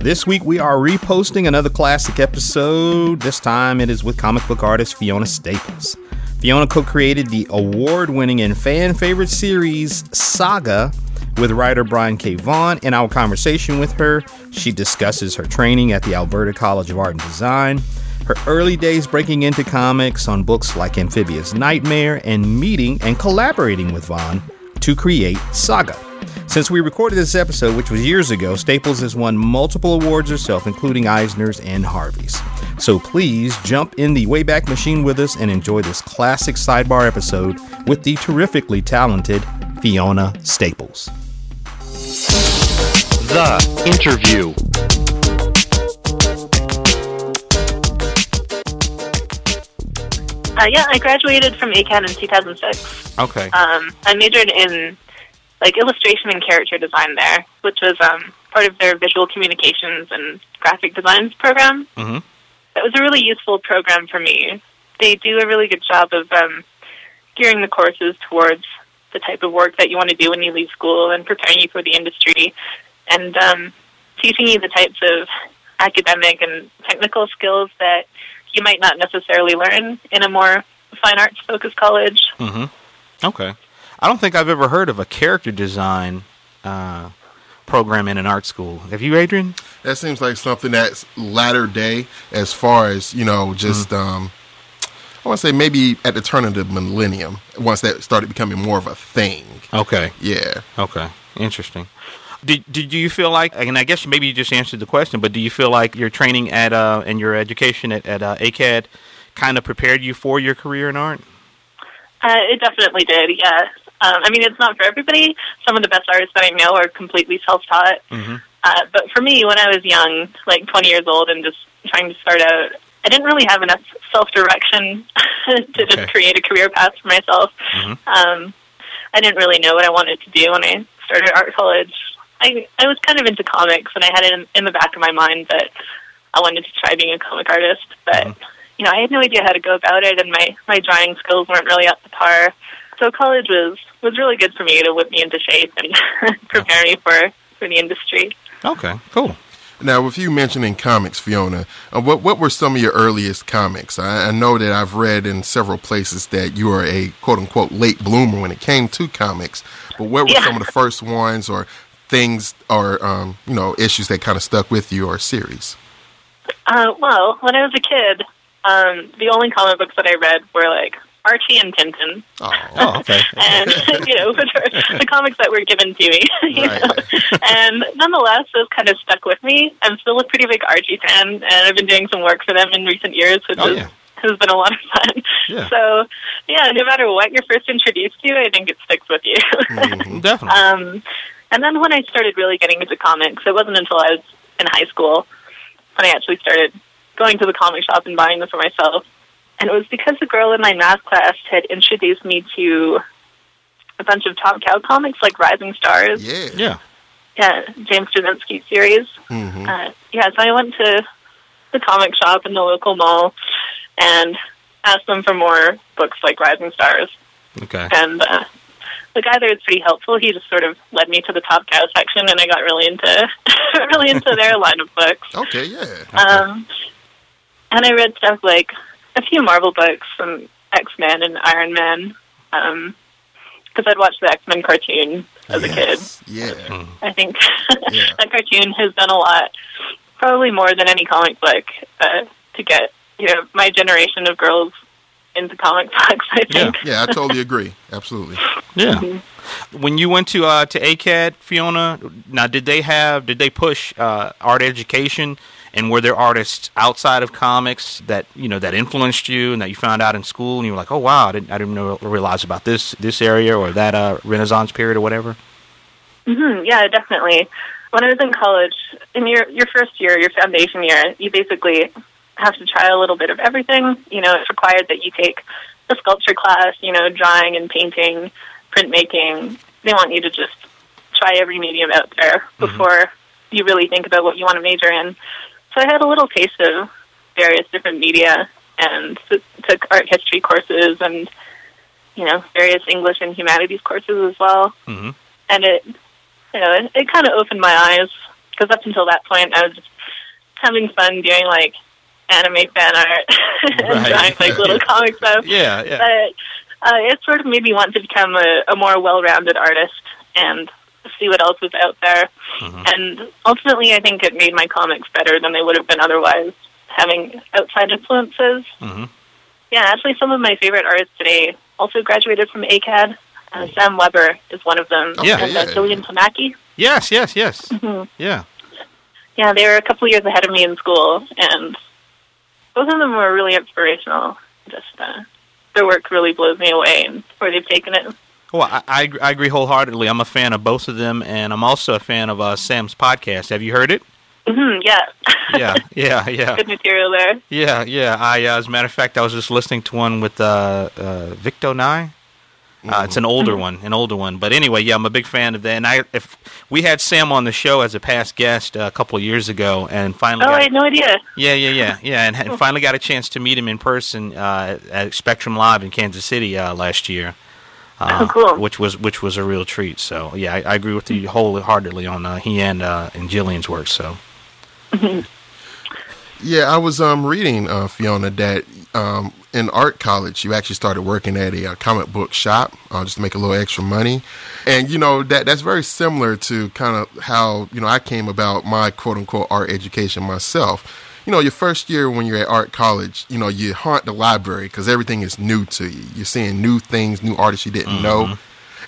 This week we are reposting another classic episode. This time it is with comic book artist Fiona Staples. Fiona co created the award winning and fan favorite series Saga with writer Brian K. Vaughan. In our conversation with her, she discusses her training at the Alberta College of Art and Design, her early days breaking into comics on books like Amphibious Nightmare, and meeting and collaborating with Vaughan to create Saga. Since we recorded this episode, which was years ago, Staples has won multiple awards herself, including Eisner's and Harvey's. So please jump in the Wayback Machine with us and enjoy this classic sidebar episode with the terrifically talented Fiona Staples. The interview. Uh, yeah, I graduated from ACAD in 2006. Okay. Um, I majored in like illustration and character design there, which was um, part of their visual communications and graphic designs program. Mm-hmm. That was a really useful program for me. They do a really good job of um, gearing the courses towards the type of work that you want to do when you leave school and preparing you for the industry and um, teaching you the types of academic and technical skills that you might not necessarily learn in a more fine arts focused college. Mm-hmm. Okay. I don't think I've ever heard of a character design uh, program in an art school. Have you, Adrian? That seems like something that's latter day as far as, you know, just, Mm-hmm. um, I want to say maybe at the turn of the millennium, once that started becoming more of a thing. Okay. Yeah. Okay. Interesting. Did, did you feel like, and I guess maybe you just answered the question, but do you feel like your training at uh, and your education at, at uh, ACAD kind of prepared you for your career in art? Uh, it definitely did, yeah. Um, I mean, it's not for everybody. Some of the best artists that I know are completely self taught. Mm-hmm. Uh, but for me, when I was young, like 20 years old and just trying to start out, I didn't really have enough self direction to Okay. just create a career path for myself. Mhm. Um, I didn't really know what I wanted to do when I started art college. I, I was kind of into comics, and I had it in, in the back of my mind that I wanted to try being a comic artist, but Mhm. you know, I had no idea how to go about it, and my my drawing skills weren't really up to par. So college was was really good for me to whip me into shape and prepare me for for the industry. Okay, cool. Now, with you mentioning comics, Fiona, uh, what what were some of your earliest comics? I, I know that I've read in several places that you are a quote unquote late bloomer when it came to comics. But what were Yeah. some of the first ones, or things, or um, you know, issues that kind of stuck with you, or series? Uh, well, when I was a kid, um, the only comic books that I read were like Archie and Tintin, Oh, Oh, okay. and you know, the comics that were given to me. Right. And nonetheless, those kind of stuck with me. I'm still a pretty big Archie fan, and I've been doing some work for them in recent years, which Oh, is, yeah. has been a lot of fun. Yeah. So, yeah, no matter what you're first introduced to, I think it sticks with you. Mhm. Definitely. Um, and then when I started really getting into comics, it wasn't until I was in high school when I actually started going to the comic shop and buying them for myself. And it was because the girl in my math class had introduced me to a bunch of Top Cow comics like Rising Stars, yeah. yeah. yeah, James Straczynski series. hmm Uh, yeah, so I went to the comic shop in the local mall and asked them for more books like Rising Stars Okay. and uh, the guy there was pretty helpful. He just sort of led me to the Top Cow section, and I got really into really into their line of books. Okay, yeah. Um, and I read stuff like a few Marvel books, some X Men and Iron Man, because I'd watched the X Men cartoon as a kid. Yeah. Mm. I think Yeah. that cartoon has done a lot, probably more than any comic book, uh, to get you know my generation of girls into comic books. I Yeah. think. Yeah, I totally agree. Absolutely. Yeah. When you went to uh, to ACAD, Fiona, now did they have did they push uh, art education, and were there artists outside of comics that you know that influenced you and that you found out in school, and you were like, oh wow, I didn't I didn't know, realize about this this area or that uh, Renaissance period or whatever. hmm yeah, definitely. When I was in college, in your your first year, your foundation year, you basically have to try a little bit of everything. You know, it's required that you take a sculpture class, you know, drawing and painting, printmaking. They want you to just try every medium out there before you really think about what you want to major in. So I had a little taste of various different media and took art history courses and you know various English and humanities courses as well Mhm. and it you know it, it kind of opened my eyes because up until that point, I was just having fun doing like anime fan art and Right. drawing like little comic stuff. Yeah, yeah. But uh, it sort of made me want to become a, a more well-rounded artist and see what else was out there. Mm-hmm. And ultimately, I think it made my comics better than they would have been otherwise, having outside influences. Mhm. Yeah, actually, some of my favorite artists today also graduated from ACAD. Uh, Sam Weber is one of them, Yeah. and uh, Yeah. Jillian Tamaki. Yes, yes, yes. Mhm. Yeah. Yeah, they were a couple years ahead of me in school, and both of them were really inspirational. Just uh, their work really blows me away, and where they've taken it. Well, I, I, I agree wholeheartedly. I'm a fan of both of them, and I'm also a fan of uh, Sam's podcast. Have you heard it? hmm yeah, Yeah, yeah, yeah, good material there. yeah, yeah. I, uh, as a matter of fact, I was just listening to one with uh, uh, Victo Ngai. Uh, it's an older one, an older one. But anyway, yeah, I'm a big fan of that. And I, if we had Sam on the show as a past guest uh, a couple of years ago, and finally, Oh, got- I had no idea. yeah, yeah, yeah, yeah, and, and finally got a chance to meet him in person uh, at Spectrum Live in Kansas City uh, last year. Uh, Oh, cool. Which was which was a real treat. So yeah, I, I agree with you wholeheartedly on uh, he and uh, and Jillian's work. So Yeah, I was um, reading uh, Fiona that um, in art college you actually started working at a, uh comic book shop uh, just to make a little extra money, and you know that that's very similar to kind of how you know I came about my quote unquote art education myself. You know, your first year when you're at art college, you know you haunt the library because everything is new to you. You're seeing new things, new artists you didn't know.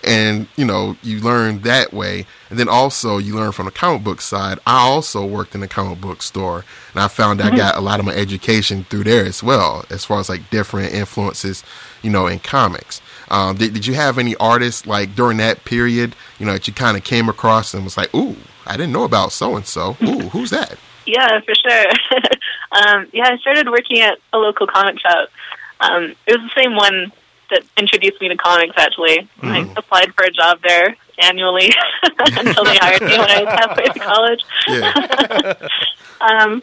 And you know you learn that way. And then also you learn from the comic book side. I also worked in a comic book store and i found i got a lot of my education through there as well as far as like different influences you know in comics. Um, did, did you have any artists like during that period you know that you kind of came across and was like ooh i didn't know about so and so ooh who's that Yeah, for sure. um, yeah, I started working at a local comic shop. Um, it was the same one that introduced me to comics. Actually, I applied for a job there annually until they hired me when I was halfway to college. yeah Um,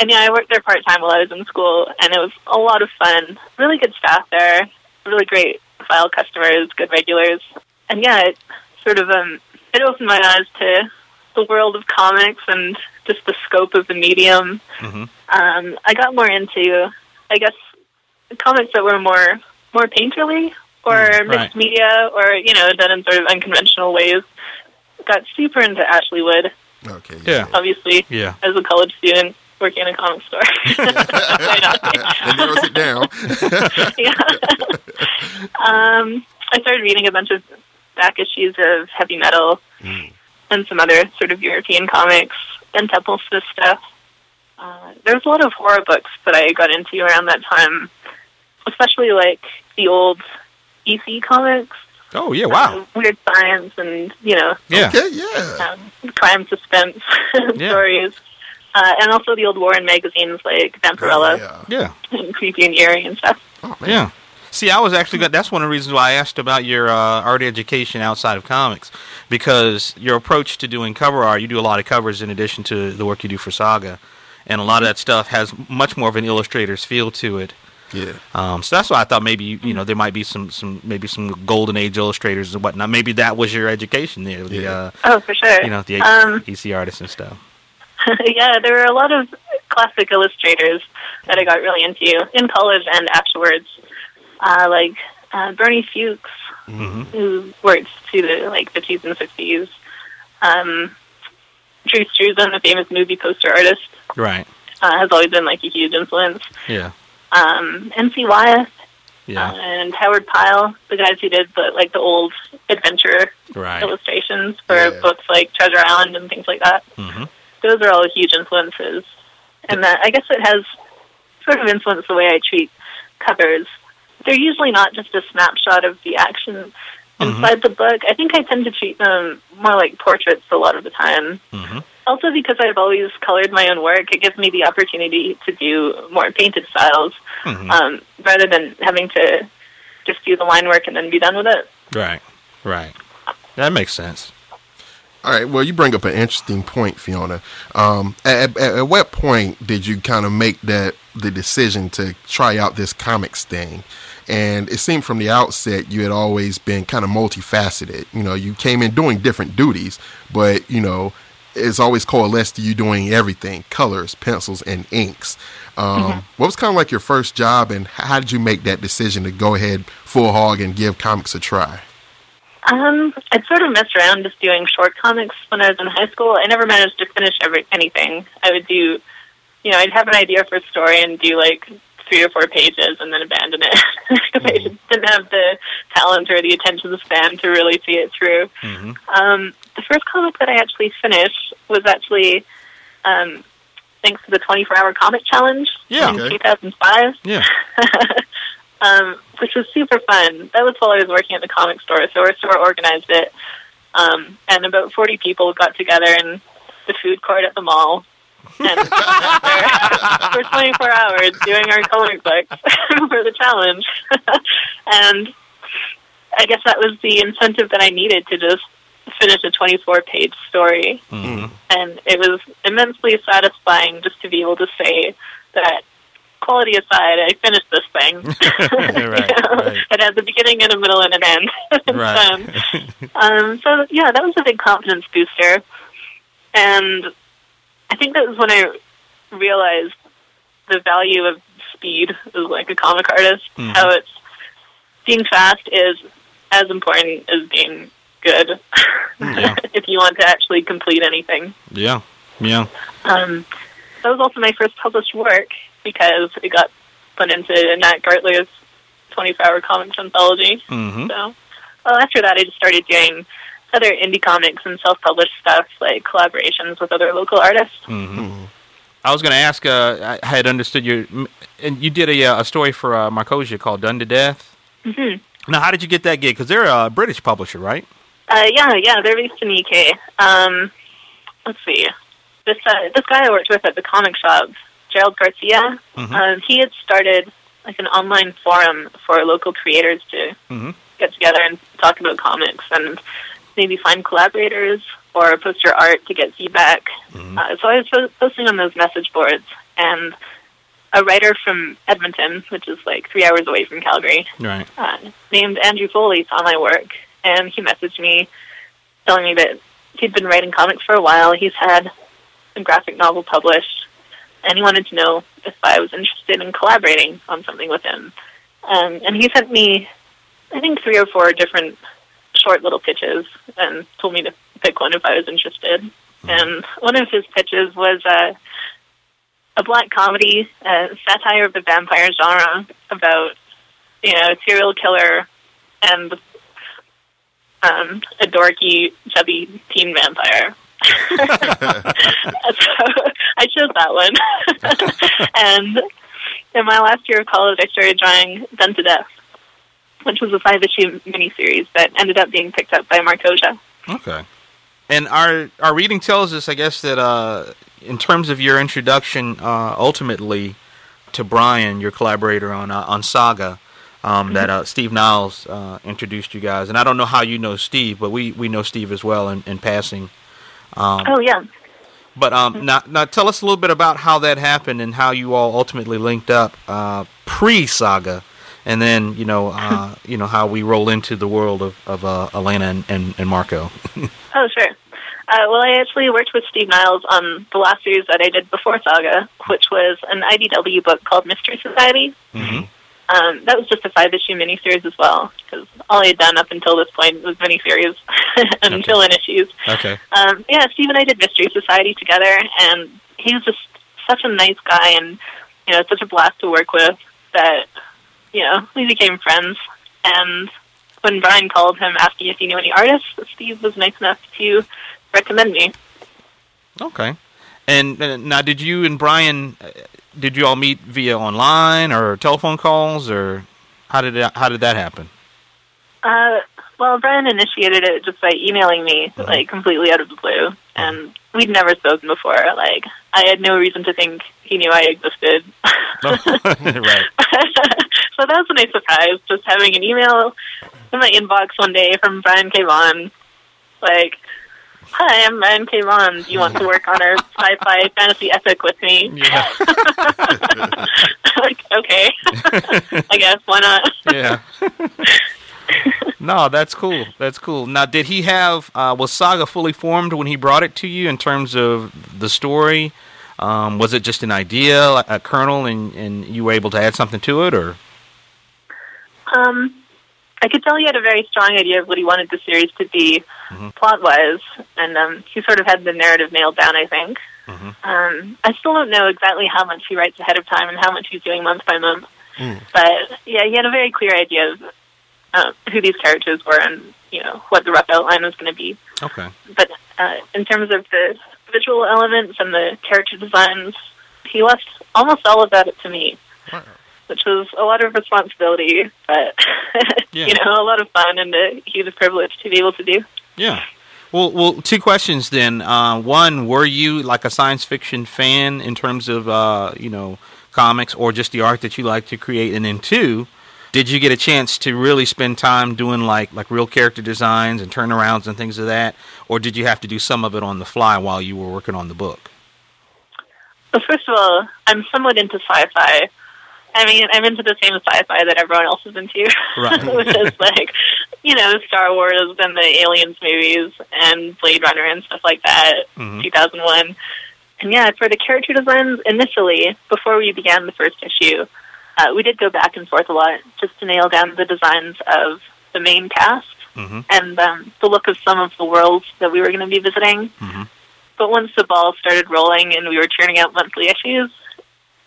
and yeah, I worked there part time while I was in school, and it was a lot of fun. Really good staff there, really great file customers, good regulars, and yeah, it sort of um, it opened my eyes to the world of comics and just the scope of the medium. Mhm. Um, I got more into, I guess, comics that were more more painterly or Mm, mixed right. media, or you know, done in sort of unconventional ways. Got super into Ashley Wood okay Yeah. obviously, Yeah. as a college student working in a comic store. Why not? and narrows it down yeah. um, I started reading a bunch of back issues of heavy metal and some other sort of European comics and Temple's stuff. Uh, there was a lot of horror books that I got into around that time, especially like the old EC comics, oh yeah, wow, uh, Weird Science, and you know yeah, okay yeah um, crime suspense Yeah. stories. Uh, and also the old Warren magazines like Vampirella yeah yeah. and Creepy and Eerie and stuff. oh, man. Yeah. See, I was actually got, that's one of the reasons why I asked about your uh, art education outside of comics, because your approach to doing cover art, you do a lot of covers in addition to the work you do for Saga, and a lot of that stuff has much more of an illustrator's feel to it. yeah Um, so that's why I thought maybe you know there might be some some maybe some golden age illustrators and whatnot. Maybe that was your education there, the Yeah. uh, Oh, for sure. you know the um, EC artists and stuff. yeah, there were a lot of classic illustrators that I got really into in college and afterwards, uh, like uh, Bernie Fuchs, hmm who worked through the like 50s and 60s. Um, Drew Struzan, the famous movie poster artist, Right. uh, has always been like a huge influence. Yeah. Um, N.C. Wyeth Yeah. uh, and Howard Pyle, the guys who did the like the old adventure right. illustrations for Yeah. books like Treasure Island and things like that. hmm Those are all huge influences, and that I guess it has sort of influenced the way I treat covers. They're usually not just a snapshot of the action Mhm. inside the book. I think I tend to treat them more like portraits a lot of the time. hmm Also, because I've always colored my own work, it gives me the opportunity to do more painted styles hmm um, rather than having to just do the line work and then be done with it. Right. Right. That makes sense. All right. Well, you bring up an interesting point, Fiona. Um, at, at, at what point did you kind of make that the decision to try out this comics thing? And it seemed from the outset you had always been kind of multifaceted. You know, you came in doing different duties, but you know, it's always coalesced to you doing everything colors, pencils, and inks. Um, Mm-hmm. What was kind of like your first job, and how did you make that decision to go ahead full hog and give comics a try? Um, I'd sort of messed around just doing short comics when I was in high school. I never managed to finish every anything. I would do, you know, I'd have an idea for a story and do like three or four pages and then abandon it because I just didn't have the talent or the attention span to really see it through. Um, the first comic that I actually finished was actually um, thanks to the 24 hour comic challenge Yeah. in Okay. 2005 Yeah. um, which was super fun. That was while I was working at the comic store, so our store organized it, um, and about forty people got together in the food court at the mall. And for 24 hours doing our coloring books for the challenge. and I guess that was the incentive that I needed to just finish a 24 page story. Mhm. And it was immensely satisfying just to be able to say that quality aside, I finished this thing. Right, You know, right. It has a beginning and a middle and an end. Right. um, so yeah, that was a big confidence booster. And I think that was when I realized the value of speed as like a comic artist. Mhm. How it's being fast is as important as being good Yeah. if you want to actually complete anything. Yeah. Yeah. Um, that was also my first published work because it got put into Nat Gertler's 24-hour comics anthology. hmm So, well, after that, I just started doing other indie comics and self-published stuff, like collaborations with other local artists. hmm I was going to ask. Uh, I had understood your, and you did a, uh, a story for uh, Markosia called "Done to Death." hmm Now, how did you get that gig? Because they're a British publisher, right? Uh, yeah, yeah, they're based in the UK. Um, let's see. This uh, this guy I worked with at the comic shop, Gerald Garcia, Mhm. um, he had started like an online forum for local creators to hmm get together and talk about comics and maybe find collaborators or post your art to get feedback. Mhm. Uh, so I was po- posting on those message boards, and a writer from Edmonton, which is like three hours away from Calgary, Right. uh, named Andrew Foley saw my work, and he messaged me telling me that he'd been writing comics for a while. He's had a graphic novel published, and he wanted to know if I was interested in collaborating on something with him. Um, and he sent me, I think, three or four different short little pitches, and told me to pick one if I was interested. And one of his pitches was uh, a black comedy, a satire of the vampire genre about you know, a serial killer and um, a dorky, chubby teen vampire. so I chose that one. and in my last year of college, I started drawing Done to Death, which was a five issue miniseries that ended up being picked up by Markosia. Okay. And our our reading tells us, I guess, that uh, in terms of your introduction, uh, ultimately to Brian, your collaborator on uh, on Saga, um, that uh, Steve Niles uh, introduced you guys. And I don't know how you know Steve, but we, we know Steve as well in, in passing. Um, Oh, yeah. But um, now, now tell us a little bit about how that happened and how you all ultimately linked up uh, pre-saga, and then you know uh, you know how we roll into the world of of uh, Alana and, and, and Marko. Oh, sure. Uh, well, I actually worked with Steve Niles on the last series that I did before Saga, which was an IDW book called Mystery Society. Mhm. Um, that was just a five-issue miniseries as well, because all I had done up until this point was miniseries and Okay. fill-in issues. Okay. Um, yeah, Steve and I did Mystery Society together, and he was just such a nice guy, and you know, such a blast to work with. That you know, we became friends. And when Brian called him asking if he knew any artists, Steve was nice enough to recommend me. Okay. And uh, now, did you and Brian, uh, did you all meet via online or telephone calls, or how did that, how did that happen? Uh, well, Brian initiated it just by emailing me, like completely out of the blue, and we'd never spoken before. Like, I had no reason to think he knew I existed. right. so that was a nice surprise, just having an email in my inbox one day from Brian K. Vaughan, like, "Hi, I'm Brian K. Vaughan. Do you want to work on a sci-fi fantasy epic with me?" Yeah. like, okay, I guess why not? yeah. No, that's cool. That's cool. Now, did he have uh, was Saga fully formed when he brought it to you in terms of the story? Um, was it just an idea, a kernel, and, and you were able to add something to it, or? Um, I could tell he had a very strong idea of what he wanted the series to be, Mhm. plot wise, and um, he sort of had the narrative nailed down. I think. Mhm. Um, I still don't know exactly how much he writes ahead of time and how much he's doing month by month. Mm. But yeah, he had a very clear idea of uh, who these characters were and you know what the rough outline was going to be. Okay. But uh, in terms of the visual elements and the character designs, he left almost all of that to me, Wow. Which was a lot of responsibility, but Yeah. you know, a lot of fun and a huge privilege to be able to do. Yeah. Well, well, two questions then. Uh, one, were you like a science fiction fan in terms of uh, you know comics or just the art that you like to create? And then two, did you get a chance to really spend time doing like like real character designs and turnarounds and things of that, or did you have to do some of it on the fly while you were working on the book? Well, first of all, I'm somewhat into sci-fi. I mean, I'm into the same sci-fi that everyone else is into, Right. which is like, you know, Star Wars and the Aliens movies and Blade Runner and stuff like that, Mhm. 2001. And yeah, for the character designs, initially, before we began the first issue, uh, we did go back and forth a lot just to nail down the designs of the main cast Mm-hmm. and um, the look of some of the worlds that we were going to be visiting. Mhm. But once the ball started rolling and we were churning out monthly issues,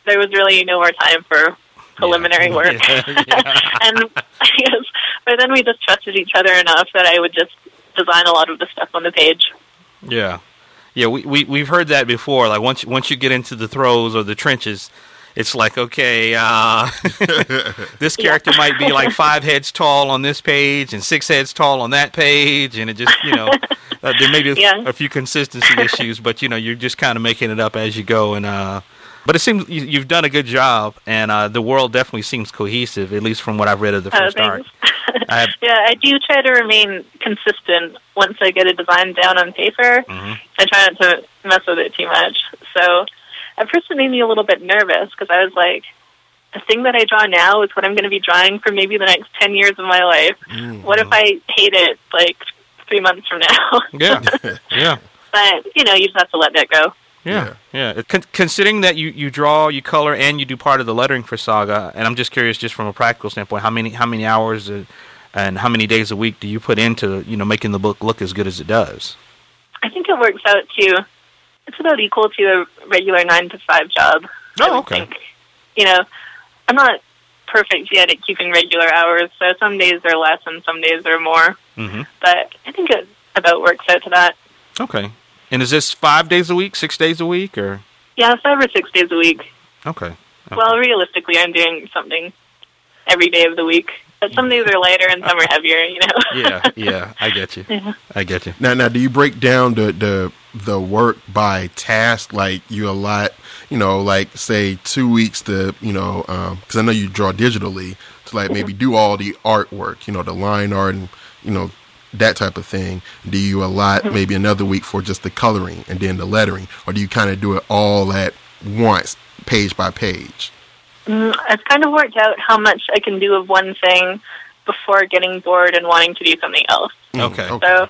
there was really no more time for preliminary work. Yeah, yeah. and I guess by then we just trusted each other enough that I would just design a lot of the stuff on the page. Yeah, yeah, we we we've heard that before. Like once once you get into the throes or the trenches, it's like okay, uh, this character might be like five heads tall on this page and six heads tall on that page, and it just you know uh, there may be a, Yeah. a few consistency issues, but you know you're just kind of making it up as you go, and uh, but it seems you, you've done a good job, and uh, the world definitely seems cohesive, at least from what I've read of the Uh, first art. I have, yeah, I do try to remain consistent once I get a design down on paper. Mhm. I try not to mess with it too much. So at first it made me a little bit nervous because I was like, the thing that I draw now is what I'm going to be drawing for maybe the next 10 years of my life. Mm. What if I hate it like three months from now? yeah, yeah. but, you know, you just have to let that go. Yeah, yeah. Con- considering that you, you draw, you color, and you do part of the lettering for Saga, and I'm just curious, just from a practical standpoint, how many how many hours uh, and how many days a week do you put into you know making the book look as good as it does? I think it works out to, it's about equal to a regular nine to five job. I Oh, would okay. think. You know, I'm not perfect yet at keeping regular hours, so some days are less and some days are more. Mm-hmm. But I think it about works out to that. Okay. And is this five days a week, six days a week, or Yeah, five or six days a week. okay? okay. Well, realistically, I'm doing something every day of the week. But some days are lighter and some are heavier. You know. yeah, yeah, I get you. Yeah. I get you. Now, now, do you break down the the the work by task? Like you allot, you know, like say two weeks to, you know, um, because I know you draw digitally to like maybe mm-hmm. do all the artwork, you know, the line art and you know that type of thing. Do you allot maybe another week for just the coloring and then the lettering, or do you kind of do it all at once, page by page? Mm, I've kind of worked out how much I can do of one thing before getting bored and wanting to do something else. Mm, Okay. So,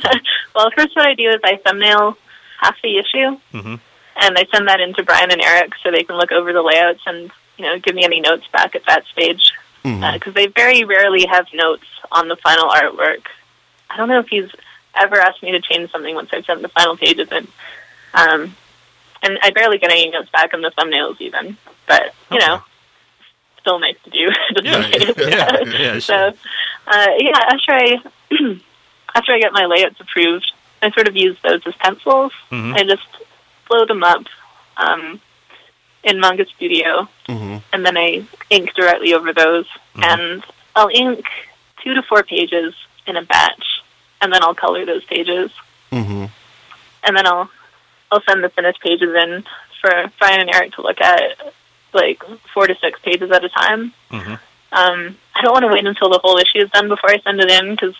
well, first what I do is I thumbnail half the issue, Mm-hmm. and I send that into Brian and Eric so they can look over the layouts and you know give me any notes back at that stage because they very rarely have notes on the final artwork. I don't know if he's ever asked me to change something once I've sent the final pages in. Um, and I barely get any notes back on the thumbnails even, but you know, Okay. still nice to do. Yeah, yeah, yeah, So, uh, yeah, after I after I get my layouts approved, I sort of use those as pencils. Mhm. I just blow them up um, in Manga Studio, hmm and then I ink directly over those. Mhm. And I'll ink two to four pages in a batch, and then I'll color those pages, hmm and then I'll I'll send the finished pages in for Brian and Eric to look at, like four to six pages at a time. Mhm. Um, I don't want to wait until the whole issue is done before I send it in because.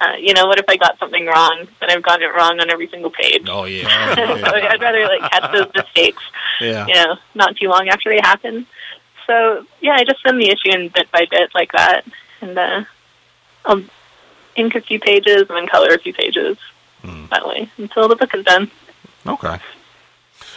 Uh, you know, what if I got something wrong? Then I've gotten it wrong on every single page. Oh yeah, so I'd rather like catch those mistakes yeah. you know, not too long after they happen. So yeah, I just send the issue in bit by bit like that, and uh, I'll ink a few pages and then color a few pages that way until the book is done. Okay.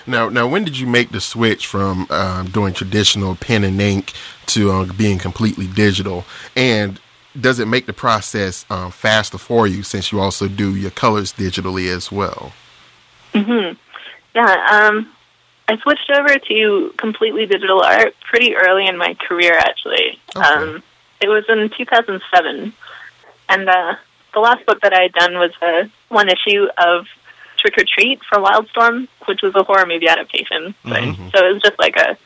Now, now, when did you make the switch from um, doing traditional pen and ink to uh, being completely digital? And does it make the process um, faster for you since you also do your colors digitally as well? Yeah, um, I switched over to completely digital art pretty early in my career, actually. Okay. Um, it was in 2007, and uh, the last book that I had done was uh, one issue of Trick or Treat for Wildstorm, which was a horror movie adaptation. So, so it was just like a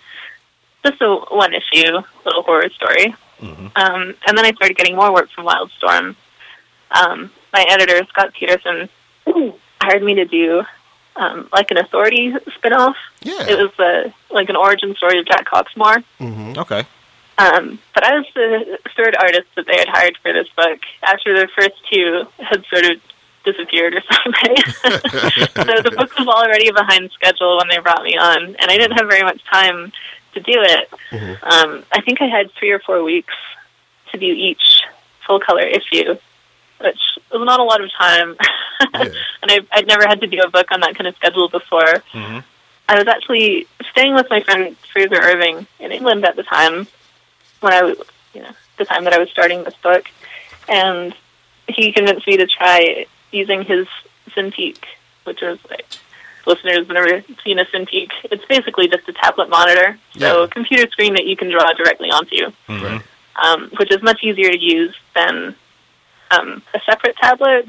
just a one issue little horror story. Um, and then I started getting more work from Wildstorm. Um, my editor Scott Peterson hired me to do um, like an authority spinoff. Yeah. It was uh, like an origin story of Jack Hawksmoor. Okay. Um, but I was the third artist that they had hired for this book after the first two had sort of disappeared or something. so the book was already behind schedule when they brought me on, and I didn't have very much time to do it. Um, I think I had three or four weeks to do each full color issue, which was not a lot of time. Yeah. and I, I'd never had to do a book on that kind of schedule before. Mhm. I was actually staying with my friend Frazer Irving in England at the time when I was, you know, the time that I was starting this book, and he convinced me to try using his Cintiq, which is like listeners have never seen a Cintiq. It's basically just a tablet monitor, so Yeah. a computer screen that you can draw directly onto, Right. um, which is much easier to use than um, a separate tablet,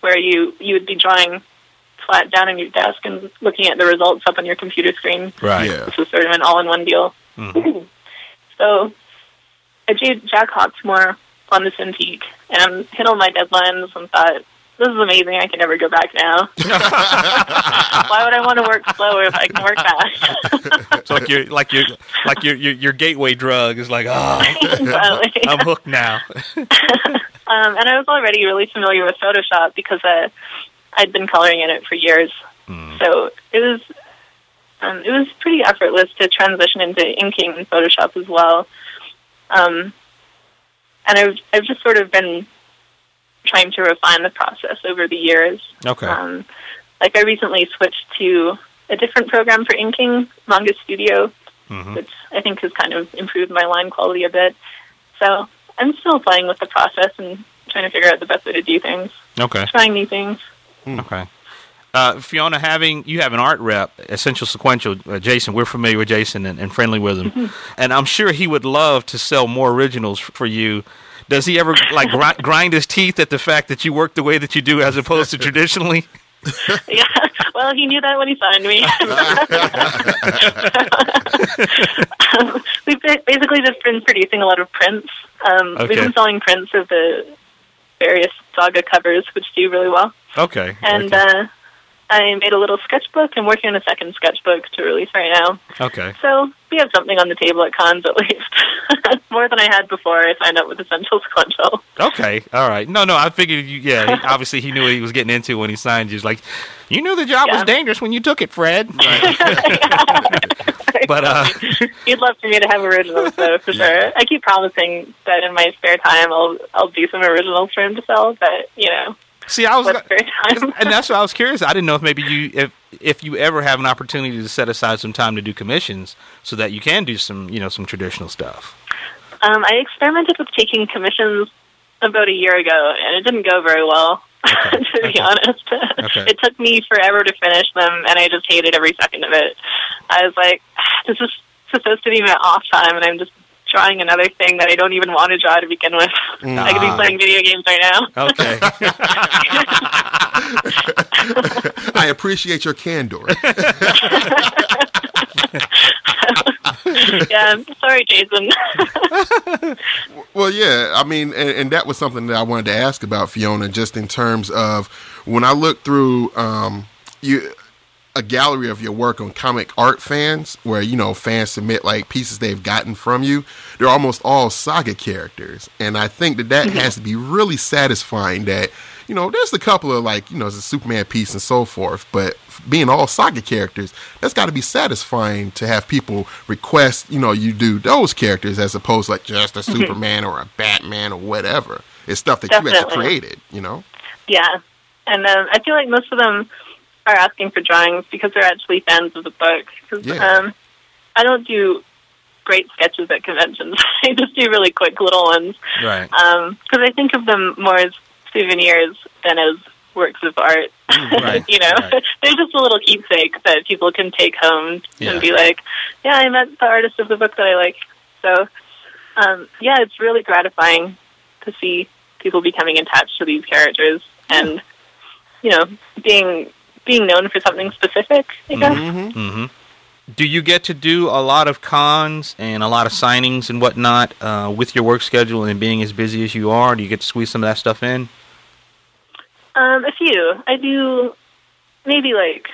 where you you would be drawing flat down on your desk and looking at the results up on your computer screen. Right. Yeah. This is sort of an all-in-one deal. so I did Jack Hawksmoor on the Cintiq and hit all my deadlines and thought, this is amazing. I can never go back now. Why would I want to work slower if I can work fast? It's like your like your like your your, your gateway drug is like, oh, Exactly. I'm hooked now. Um, and I was already really familiar with Photoshop because uh, I'd been coloring in it for years. So it was um, it was pretty effortless to transition into inking in Photoshop as well. Um, and I've I've just sort of been trying to refine the process over the years. Okay. Um, like I recently switched to a different program for inking, Manga Studio, which I think has kind of improved my line quality a bit. So I'm still playing with the process and trying to figure out the best way to do things, Okay. trying new things. Okay. Uh, Fiona, having you have an art rep, Essential Sequential, uh, Jason. We're familiar with Jason and, and friendly with him, and I'm sure he would love to sell more originals for you. Does he ever like gri- grind his teeth at the fact that you work the way that you do, as opposed to traditionally? yeah. Well, he knew that when he signed me. We've basically just been producing a lot of prints. Um, Okay. We've been selling prints of the various saga covers, which do really well. Okay. And okay. uh, I made a little sketchbook. I'm working on a second sketchbook to release right now. okay. So we have something on the table at cons at least. More than I had before I signed up with Essential Sequential. Okay. All right. No, no. I figured you. Yeah. He, obviously, he knew what he was getting into when he signed you. He's like, you knew the job was dangerous when you took it, Fred. but uh, He'd love for me to have originals, though, for sure. I keep promising that in my spare time I'll I'll do some originals for him to sell, but you know, see, I was. and that's what I was curious. I didn't know if maybe you if if you ever have an opportunity to set aside some time to do commissions so that you can do some you know some traditional stuff. um, I experimented with taking commissions about a year ago, and it didn't go very well. to be okay. honest, Okay. it took me forever to finish them, and I just hated every second of it. I was like, "This is supposed to be my off time, and I'm just drawing another thing that I don't even want to draw to begin with. I could be Ah. playing video games right now." Okay. I appreciate your candor. yeah, I'm sorry, Jason. Well, yeah, I mean, and, and that was something that I wanted to ask about Fiona, just in terms of when I look through um, you a gallery of your work on comic art fans, where you know fans submit like pieces they've gotten from you. They're almost all saga characters, and I think that that has to be really satisfying. That you know, there's a couple of like you know, it's a Superman piece and so forth, but being all saga characters, that's got to be satisfying to have people request, you know, you do those characters as opposed to like just a Superman or a Batman or whatever. It's stuff that you actually Definitely. created. You know. Yeah, and um, I feel like most of them are asking for drawings because they're actually fans of the book. 'Cause, Yeah. um, I don't do great sketches at conventions. I just do really quick little ones Right. because I think of them more as souvenirs than as works of art. right, you know, right. they're just a little keepsake that people can take home Yeah. and be like, "Yeah, I met the artist of the book that I like." So, um, yeah, it's really gratifying to see people becoming attached to these characters and you know being being known for something specific. I guess. Mm-hmm. hmm Do you get to do a lot of cons and a lot of signings and whatnot uh, with your work schedule and being as busy as you are? Do you get to squeeze some of that stuff in? Um, a few. I do maybe like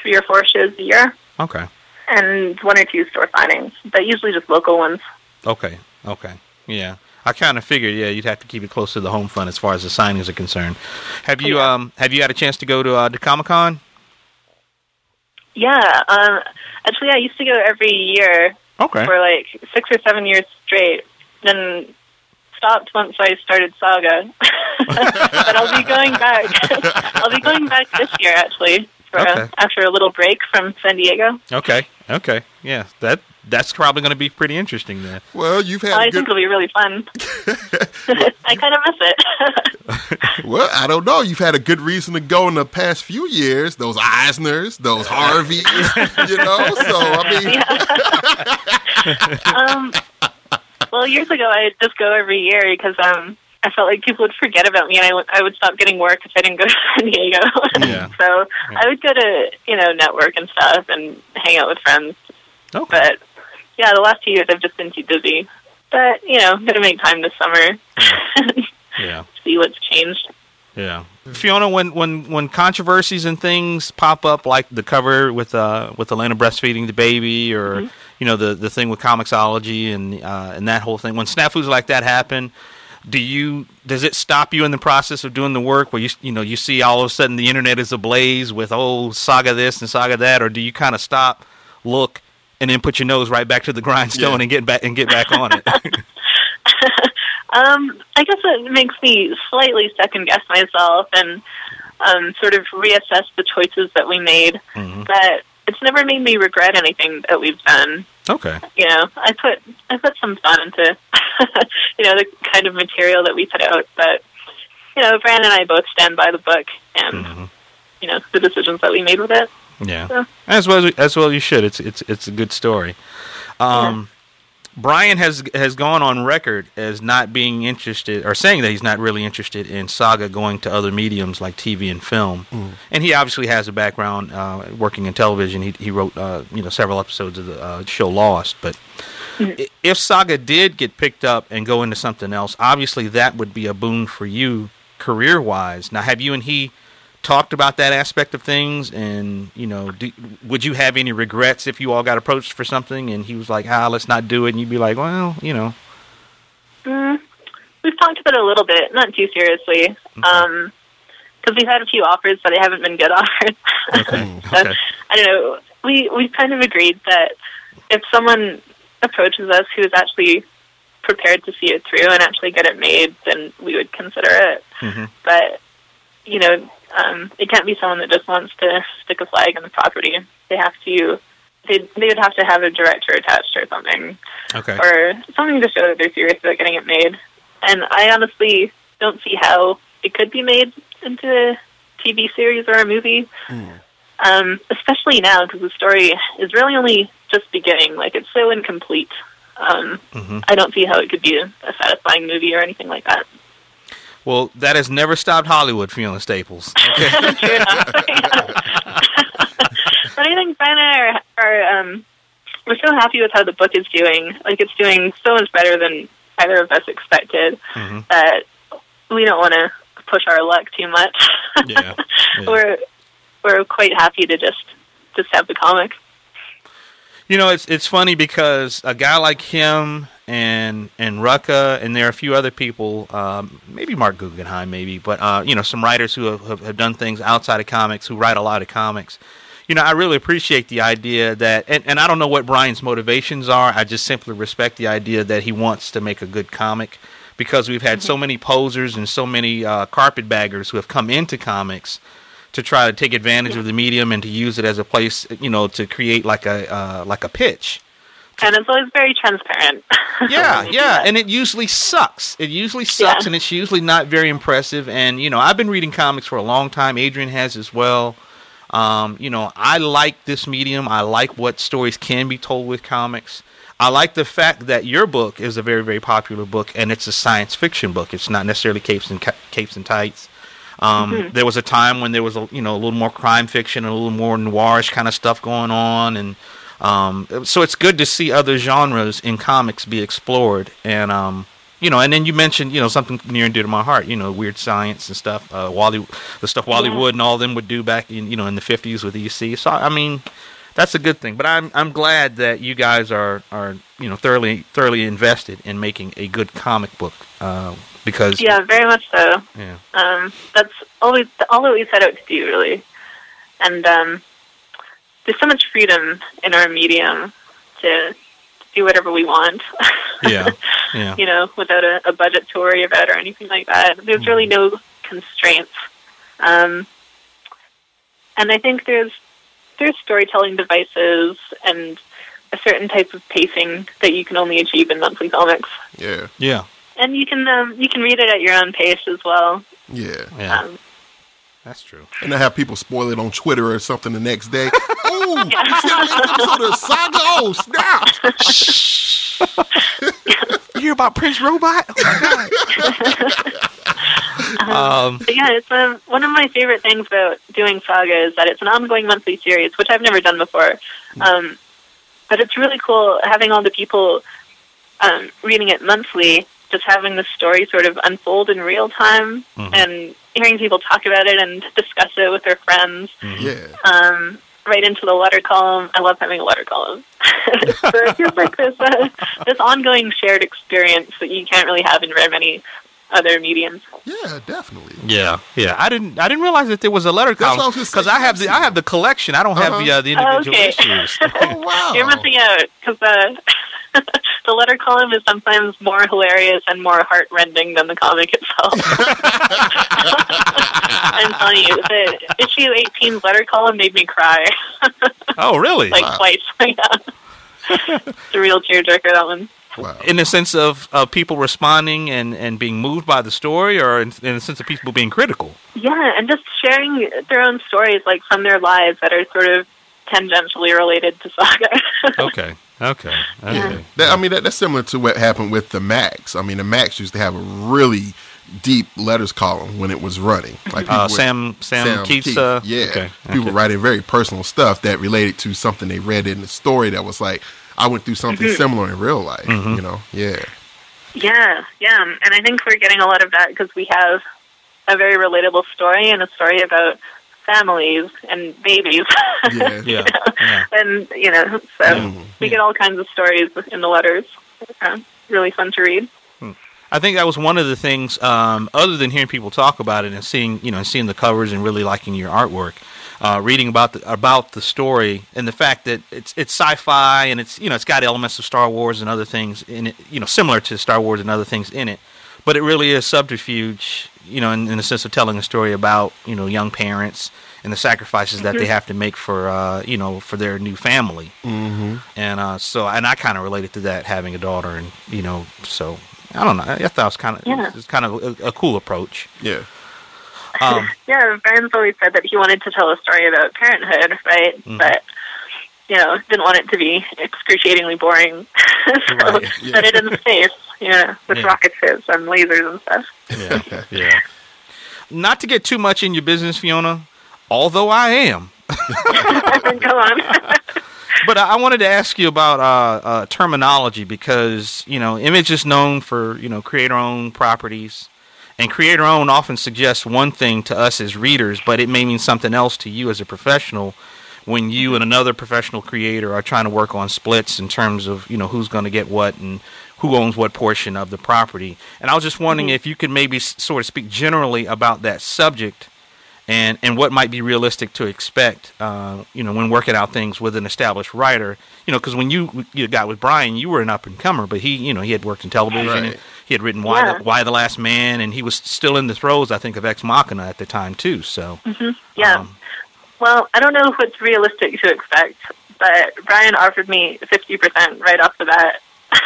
three or four shows a year, Okay. and one or two store signings, but usually just local ones. Okay. Okay. Yeah. I kind of figured, yeah, you'd have to keep it close to the home front as far as the signings are concerned. Have you Yeah. um have you had a chance to go to uh, to Comic Con? Yeah. Um, actually, I used to go every year Okay. for like six or seven years straight. Then stopped once I started Saga, but I'll be going back. I'll be going back this year actually for Okay. after a little break from San Diego. Okay. Okay. Yeah. That that's probably going to be pretty interesting then. Well, you've had I a think good. it'll be really fun. I kind of miss it. Well, I don't know. You've had a good reason to go in the past few years. Those Eisners, those Harveys, you know. So I mean, um, well, years ago, I'd just go every year because um, I felt like people would forget about me, and I, w- I would stop getting work if I didn't go to San Diego. Yeah. so I would go to you know network and stuff and hang out with friends. Okay. But yeah, the last two years I've just been too busy. But you know, I'm gonna make time this summer. Yeah. See what's changed. Yeah. Fiona, when, when, when controversies and things pop up, like the cover with uh, with Alana breastfeeding the baby, or you know the the thing with Comixology and uh, and that whole thing, when snafus like that happen, do you does it stop you in the process of doing the work where you you know you see all of a sudden the internet is ablaze with oh saga this and saga that, or do you kind of stop, look, and then put your nose right back to the grindstone Yeah. and get back and get back on it? Um, I guess it makes me slightly second guess myself and um, sort of reassess the choices that we made. Mhm. But it's never made me regret anything that we've done. Okay. You know, I put I put some thought into you know the kind of material that we put out. But you know, Brandon and I both stand by the book and Mhm. you know the decisions that we made with it. Yeah, So- as well as, as well you should. It's it's it's a good story. Um, Brian has has gone on record as not being interested or saying that he's not really interested in Saga going to other mediums like TV and film. And he obviously has a background uh, working in television. He he wrote uh, you know several episodes of the uh, show Lost, but. i If Saga did get picked up and go into something else, obviously that would be a boon for you career wise. Now, have you and he talked about that aspect of things and you know do, would you have any regrets if you all got approached for something and he was like ah let's not do it and you'd be like well you know Mm, we've talked about it a little bit, not too seriously, because we've had a few offers, but they haven't been good offers. okay So, okay I don't know. We we kind of agreed that if someone approaches us who is actually prepared to see it through and actually get it made, then we would consider it. Mhm. But you know, um, it can't be someone that just wants to stick a flag on the property. They have to. They they would have to have a director attached or something, okay or something to show that they're serious about getting it made. And I honestly don't see how it could be made into a TV series or a movie, um, especially now because the story is really only just beginning. Like it's so incomplete. Um, Mhm. I don't see how it could be a, a satisfying movie or anything like that. Well that has never stopped hollywood Fiona Staples okay but I think Ben and I are, are um, we're so happy with how the book is doing. Like it's doing so much better than either of us expected. Mhm. That we don't want to push our luck too much. Yeah, yeah. we're we're quite happy to just just have the comic. You know, it's it's funny because a guy like him and and Rucka and there are a few other people, um, maybe Marc Guggenheim, maybe, but uh, you know, some writers who have, have, done things outside of comics who write a lot of comics. You know, I really appreciate the idea that, and, and I don't know what Brian's motivations are. I just simply respect the idea that he wants to make a good comic because we've had so many posers and so many uh, carpetbaggers who have come into comics to try to take advantage of the medium and to use it as a place, you know, to create like a uh, like a pitch. And it's always very transparent. Yeah, when you do yeah, and it usually sucks. It usually sucks, Yeah. and it's usually not very impressive. And you know, I've been reading comics for a long time. Adrian has as well. Um, you know, I like this medium. I like what stories can be told with comics. I like the fact that your book is a very, very popular book, and it's a science fiction book. It's not necessarily capes and ca- capes and tights. Um, There was a time when there was a you know a little more crime fiction, and a little more noirish kind of stuff going on, and um, so it's good to see other genres in comics be explored. And um, you know, and then you mentioned you know something near and dear to my heart. You know, weird science and stuff. Uh, Wally, the stuff Wally Yeah. Wood and all them would do back in you know in the fifties with EC. So I mean, that's a good thing. But I'm I'm glad that you guys are are you know thoroughly thoroughly invested in making a good comic book uh, because yeah, very much so. yeah. Um, that's always all that we set out to do, really. And um, there's so much freedom in our medium to do whatever we want. Yeah, yeah. you know, without a, a budget to worry about or anything like that. There's really no constraints. Um, and I think there's there's storytelling devices and a certain type of pacing that you can only achieve in monthly comics. Yeah, yeah, And you can um, you can read it at your own pace as well. yeah. yeah. Um, That's true. And I have people spoil it on Twitter or something the next day. oh, you see the next episode of Saga? Oh, snap! Shh. You hear about Prince Robot? um, But yeah, it's um, one of my favorite things about doing Saga is that it's an ongoing monthly series, which I've never done before. Um, but it's really cool having all the people um, reading it monthly, just having the story sort of unfold in real time, Mhm. and hearing people talk about it and discuss it with their friends. Yeah, Um, right into the letter column. I love having a letter column. so it's just like this uh, this ongoing shared experience that you can't really have in very many other mediums. yeah, definitely. Yeah, yeah. I didn't. I didn't realize that there was a letter That's what I column because say. I have the I have the collection. I don't have the uh, the individual Okay. issues. Oh wow! You're missing out because the the letter column is sometimes more hilarious and more heartrending than the comic itself. I'm telling you, the issue 18's letter column made me cry oh, really? like Wow. twice. yeah. it's a real tearjerker that one. Wow. in the sense of uh, people responding and, and being moved by the story, or in, in the sense of people being critical. Yeah, and just sharing their own stories, like from their lives, that are sort of tangentially related to Saga. Okay, okay, okay. Yeah. That, I mean, that, that's similar to what happened with the Maxx. I mean, the Maxx used to have a really deep letters column when it was running. Like Uh, would- Sam Sam, Keats. Kieth, Uh, yeah. Okay. People okay. writing very personal stuff that related to something they read in the story that was like, I went through something Mm-hmm. similar in real life. Mhm. You know? Yeah. yeah, yeah, and I think we're getting a lot of that because we have a very relatable story and a story about families and babies. Yeah. Yeah, yeah. and you know, so Mhm. we get all kinds of stories in the letters. Uh, really fun to read. I think that was one of the things. Um, other than hearing people talk about it and seeing, you know, seeing the covers and really liking your artwork, uh, reading about the about the story and the fact that it's it's sci-fi and it's you know it's got elements of Star Wars and other things in it, you know, similar to Star Wars and other things in it, but it really is subterfuge, you know, in, in the sense of telling a story about you know young parents and the sacrifices that they have to make for uh, you know for their new family Mm-hmm. and uh, so and I kind of related to that having a daughter, and you know, so I don't know. I thought it was kind of Yeah. it's kind of a, a cool approach. Yeah. Um, Yeah, Burns always said that he wanted to tell a story about parenthood, right? Mhm. But you know, didn't want it to be excruciatingly boring. so Right, yeah. set it in space, yeah, with Yeah. rocket ships and lasers and stuff. yeah, yeah. Not to get too much in your business, Fiona, although I am. Go on. But I I wanted to ask you about uh, uh, terminology because you know Image is known for you know creator-owned properties, and creator-owned often suggests one thing to us as readers, but it may mean something else to you as a professional when you and another professional creator are trying to work on splits in terms of you know who's going to get what and who owns what portion of the property. And I was just wondering mm-hmm. if you could maybe sort of speak generally about that subject and and what might be realistic to expect, uh, you know, when working out things with an established writer. You know, because when you you got with Brian, you were an up and comer, but he, you know, he had worked in television. Right. And he had written Y, Yeah. the, Y the Last Man, and he was still in the throes, I think, of Ex Machina at the time too. So, Yeah. um, Well, I don't know what's realistic to expect, but Brian offered me 50% right off the bat.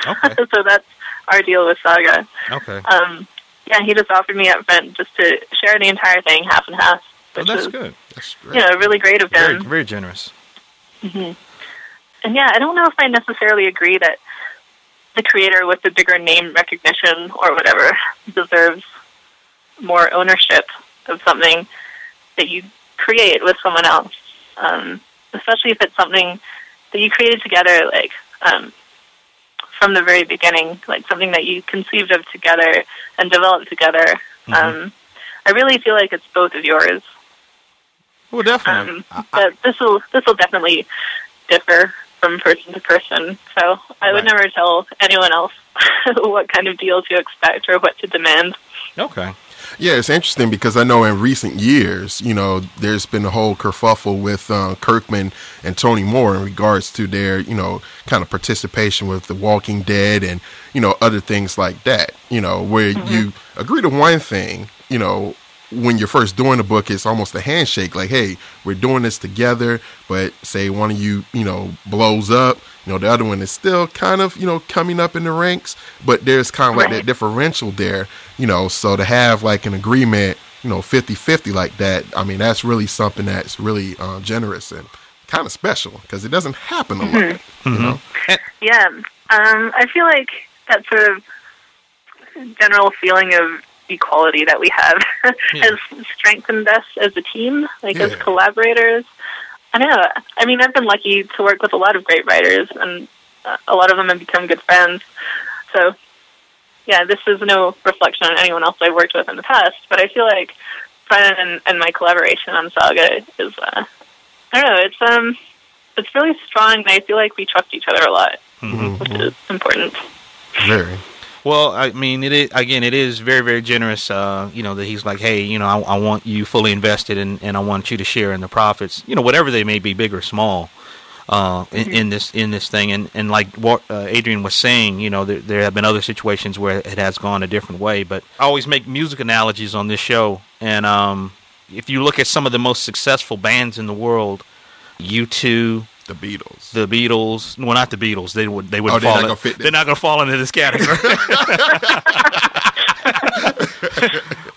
Okay. so that's our deal with Saga. okay, Um, yeah, he just offered me up front just to share the entire thing half and half, which that's is, good. That's you great. know, really great of Very him. very generous. hmm And yeah, I don't know if I necessarily agree that the creator with the bigger name recognition or whatever deserves more ownership of something that you create with someone else. Um, especially if it's something that you created together, like um, from the very beginning, like something that you conceived of together and developed together. Um, I really feel like it's both of yours. Well, definitely. Um, but this will this will definitely differ from person to person. So I would never tell anyone else what kind of deal to expect or what to demand. okay. Yeah, it's interesting because I know in recent years, you know, there's been a whole kerfuffle with uh, Kirkman and Tony Moore in regards to their, you know, kind of participation with The Walking Dead and, you know, other things like that, you know, where you agree to one thing, you know, when you're first doing a book, it's almost a handshake, like, hey, we're doing this together, but say one of you, you know, blows up, you know, the other one is still kind of, you know, coming up in the ranks, but there's kind of like Right. that differential there, you know, so to have like an agreement, you know, 50 50 like that, I mean, that's really something that's really uh, generous and kind of special because it doesn't happen a lot, you know? Yeah, um, I feel like that sort of general feeling of equality that we have has strengthened us as a team, like as collaborators. I know. I mean, I've been lucky to work with a lot of great writers, and uh, a lot of them have become good friends. So, yeah, this is no reflection on anyone else I've worked with in the past, but I feel like Brian and, and my collaboration on Saga is, uh, I don't know, it's um, it's really strong, and I feel like we trust each other a lot, which is important. Very. Well, I mean, it is again. It is very, very generous. Uh, you know that he's like, hey, you know, I, I want you fully invested, and and I want you to share in the profits. You know, whatever they may be, big or small, uh, in, in this in this thing. And and like what uh, Adrian was saying, you know, there, there have been other situations where it has gone a different way. But I always make music analogies on this show, and um, if you look at some of the most successful bands in the world, U two, The Beatles. the Beatles. Well, not the Beatles. They would. They would Oh, they're fall. not in- gonna fit they're not going to fall into this category.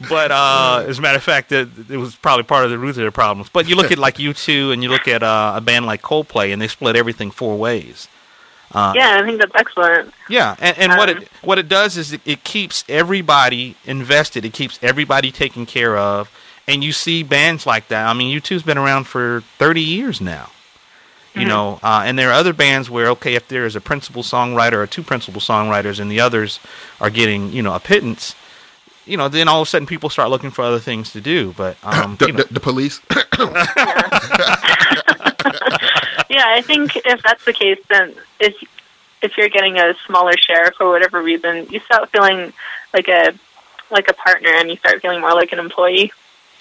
but uh, as a matter of fact, it, it was probably part of the root of their problems. But you look at like U2 and you look at uh, a band like Coldplay, and they split everything four ways. yeah, I think that's excellent. Yeah, and, and what Um, it what it does is it, it keeps everybody invested. It keeps everybody taken care of, and you see bands like that. I mean, U2's been around for thirty years now. You know, uh, and there are other bands where okay, if there is a principal songwriter or two principal songwriters, and the others are getting you know a pittance, you know, then all of a sudden people start looking for other things to do. But um, the, you know, the, the police. Yeah, I think if that's the case, then if if you're getting a smaller share for whatever reason, you start feeling like a like a partner, and you start feeling more like an employee.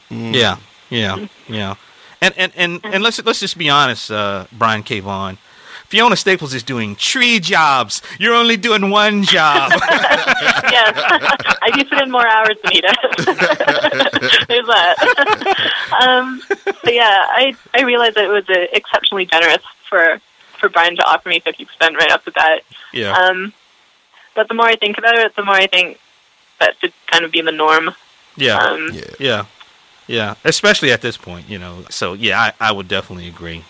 Yeah, yeah, yeah. And and and, and let's let's just be honest, uh, Brian K. Vaughan. Fiona Staples is doing tree jobs. You're only doing one job. yeah, I do put in more hours than he does. There's that. um, but yeah, I I realized that it was uh, exceptionally generous for for Brian to offer me fifty percent right off the bat. yeah. Um, but the more I think about it, the more I think that should kind of be the norm. yeah. Um, yeah. yeah. Yeah. Especially at this point, you know. So yeah, I, I would definitely agree.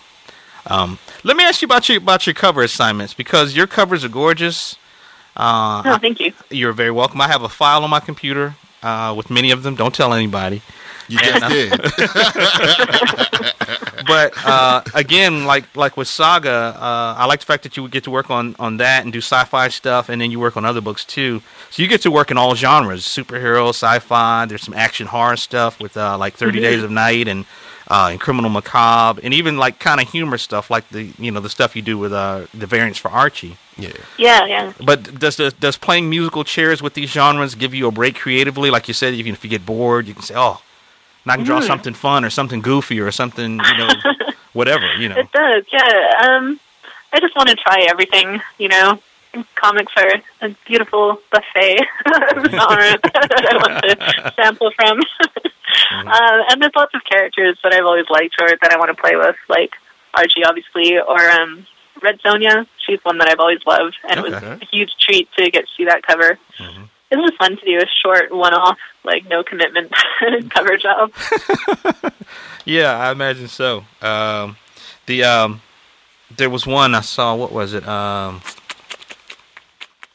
Um, let me ask you about your about your cover assignments because your covers are gorgeous. Uh, oh, thank you. you're very welcome. I have a file on my computer uh, with many of them. Don't tell anybody. You just did. but uh, again, like like with Saga, uh, I like the fact that you would get to work on on that and do sci-fi stuff, and then you work on other books too. So you get to work in all genres: superhero, sci-fi. There's some action horror stuff with uh, like 30 Days of Night and uh, and Criminal Macabre, and even like kind of humor stuff, like the you know the stuff you do with uh, the variants for Archie. Yeah. Yeah, yeah. But does the, does playing musical chairs with these genres give you a break creatively? Like you said, even if you get bored, you can say, "Oh, and I can draw something fun or something goofy or something, you know, whatever, you know. It does, yeah. Um, I just want to try everything, you know. Comics are a beautiful buffet of genre that I want to sample from. uh, and there's lots of characters that I've always liked or that I want to play with, like Archie, obviously, or um, Red Sonja. She's one that I've always loved, and it was a huge treat to get to see that cover. It was fun to do a short one-off, like no commitment cover job. Yeah, I imagine so. Um, the um, there was one I saw. What was it? Um,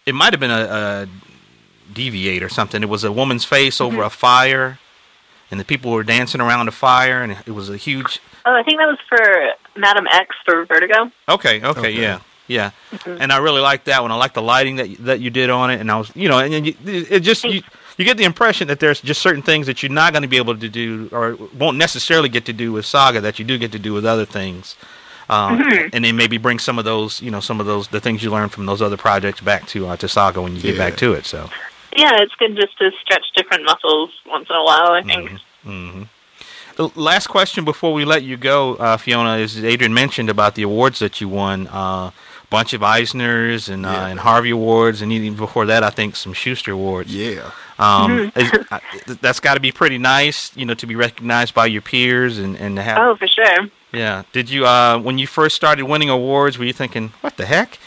it might have been a, a deviate or something. It was a woman's face over mm-hmm. a fire, and the people were dancing around the fire, and it was a huge. Oh, I think that was for Madam X for Vertigo. Okay, okay, Okay. yeah, yeah. Mm-hmm. And I really liked that one. I liked the lighting that that you did on it, and I was, you know, and, and you, it just you, you get the impression that there's just certain things that you're not going to be able to do, or won't necessarily get to do with Saga that you do get to do with other things. Um, And then maybe bring some of those, you know, some of those the things you learned from those other projects back to uh, to Saga when you get back to it. So. Yeah, it's good just to stretch different muscles once in a while. I think. The last question before we let you go, uh, Fiona, is Adrian mentioned about the awards that you won. A bunch of Eisners and, uh, Yeah. and Harvey Awards, and even before that, I think some Shuster Awards. Yeah. Um, is, uh, that's got to be pretty nice, you know, to be recognized by your peers and, and to have. Oh, for sure. Yeah. Did you, uh, when you first started winning awards, were you thinking, what the heck?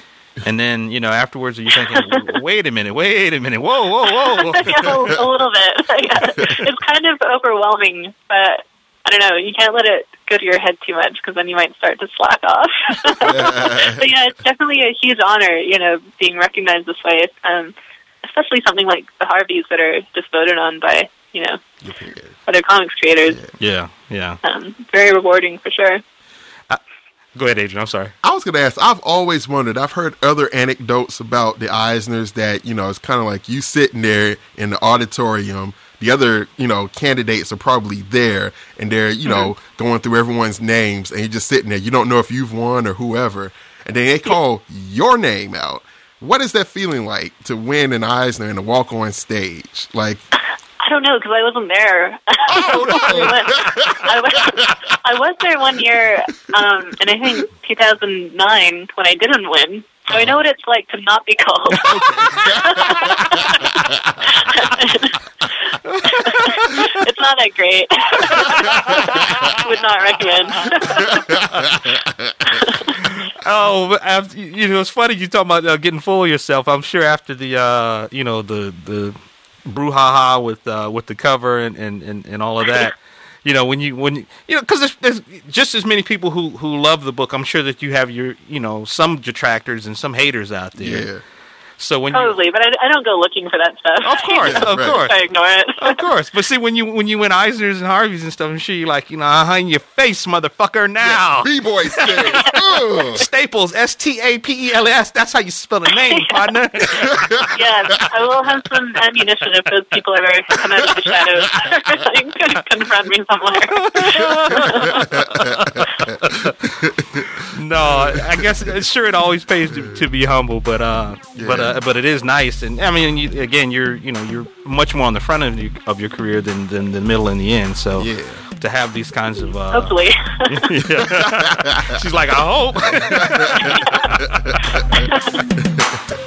And then, you know, afterwards, were you thinking, wait a minute, wait a minute, whoa, whoa, whoa. yeah, a, a little bit. It's kind of overwhelming, but I don't know. You can't let it go to your head too much because then you might start to slack off. but yeah, it's definitely a huge honor, you know, being recognized this way. Um, especially something like the Harveys that are just voted on by, you know, other comics creators. Yeah, yeah. Um, very rewarding for sure. Go ahead, Adrian. I'm sorry. I was going to ask. I've always wondered. I've heard other anecdotes about the Eisners that you know it's kind of like you sitting there in the auditorium. The other you know candidates are probably there, and they're you know going through everyone's names, and you're just sitting there. You don't know if you've won or whoever, and then they call your name out. What is that feeling like to win an Eisner and to walk on stage? Like, I don't know because I wasn't there. I, was, I was there one year, um, and I think 2009 when I didn't win. So I know what it's like to not be called. it's not that great. I would not recommend. Oh, after, you know, it's funny you talk about uh, getting full of yourself. I'm sure after the, uh, you know, the the brouhaha with uh, with the cover and, and, and, and all of that. You know, when you when you, you know, because there's, there's just as many people who who love the book. I'm sure that you have your you know some detractors and some haters out there. yeah, So when you Probably, but I, I don't go looking for that stuff. Of course, Yeah, of right. course, I ignore it. of course. But see, when you when you win Eisners and Harveys and stuff, I'm sure you're like, you know, uh in your face, motherfucker, now. B boy stage. Staples, S T A P E L S. That's how you spell a name, partner. yes, I will have some ammunition if those people are ever come out of the shadows like, confront me somewhere. no, I guess sure it always pays to, to be humble, but uh, but uh, but it is nice, and I mean, you, again, you're you know you're much more on the front of, you, of your career than than the middle and the end. So Yeah. to have these kinds of uh, Hopefully. she's like, I hope.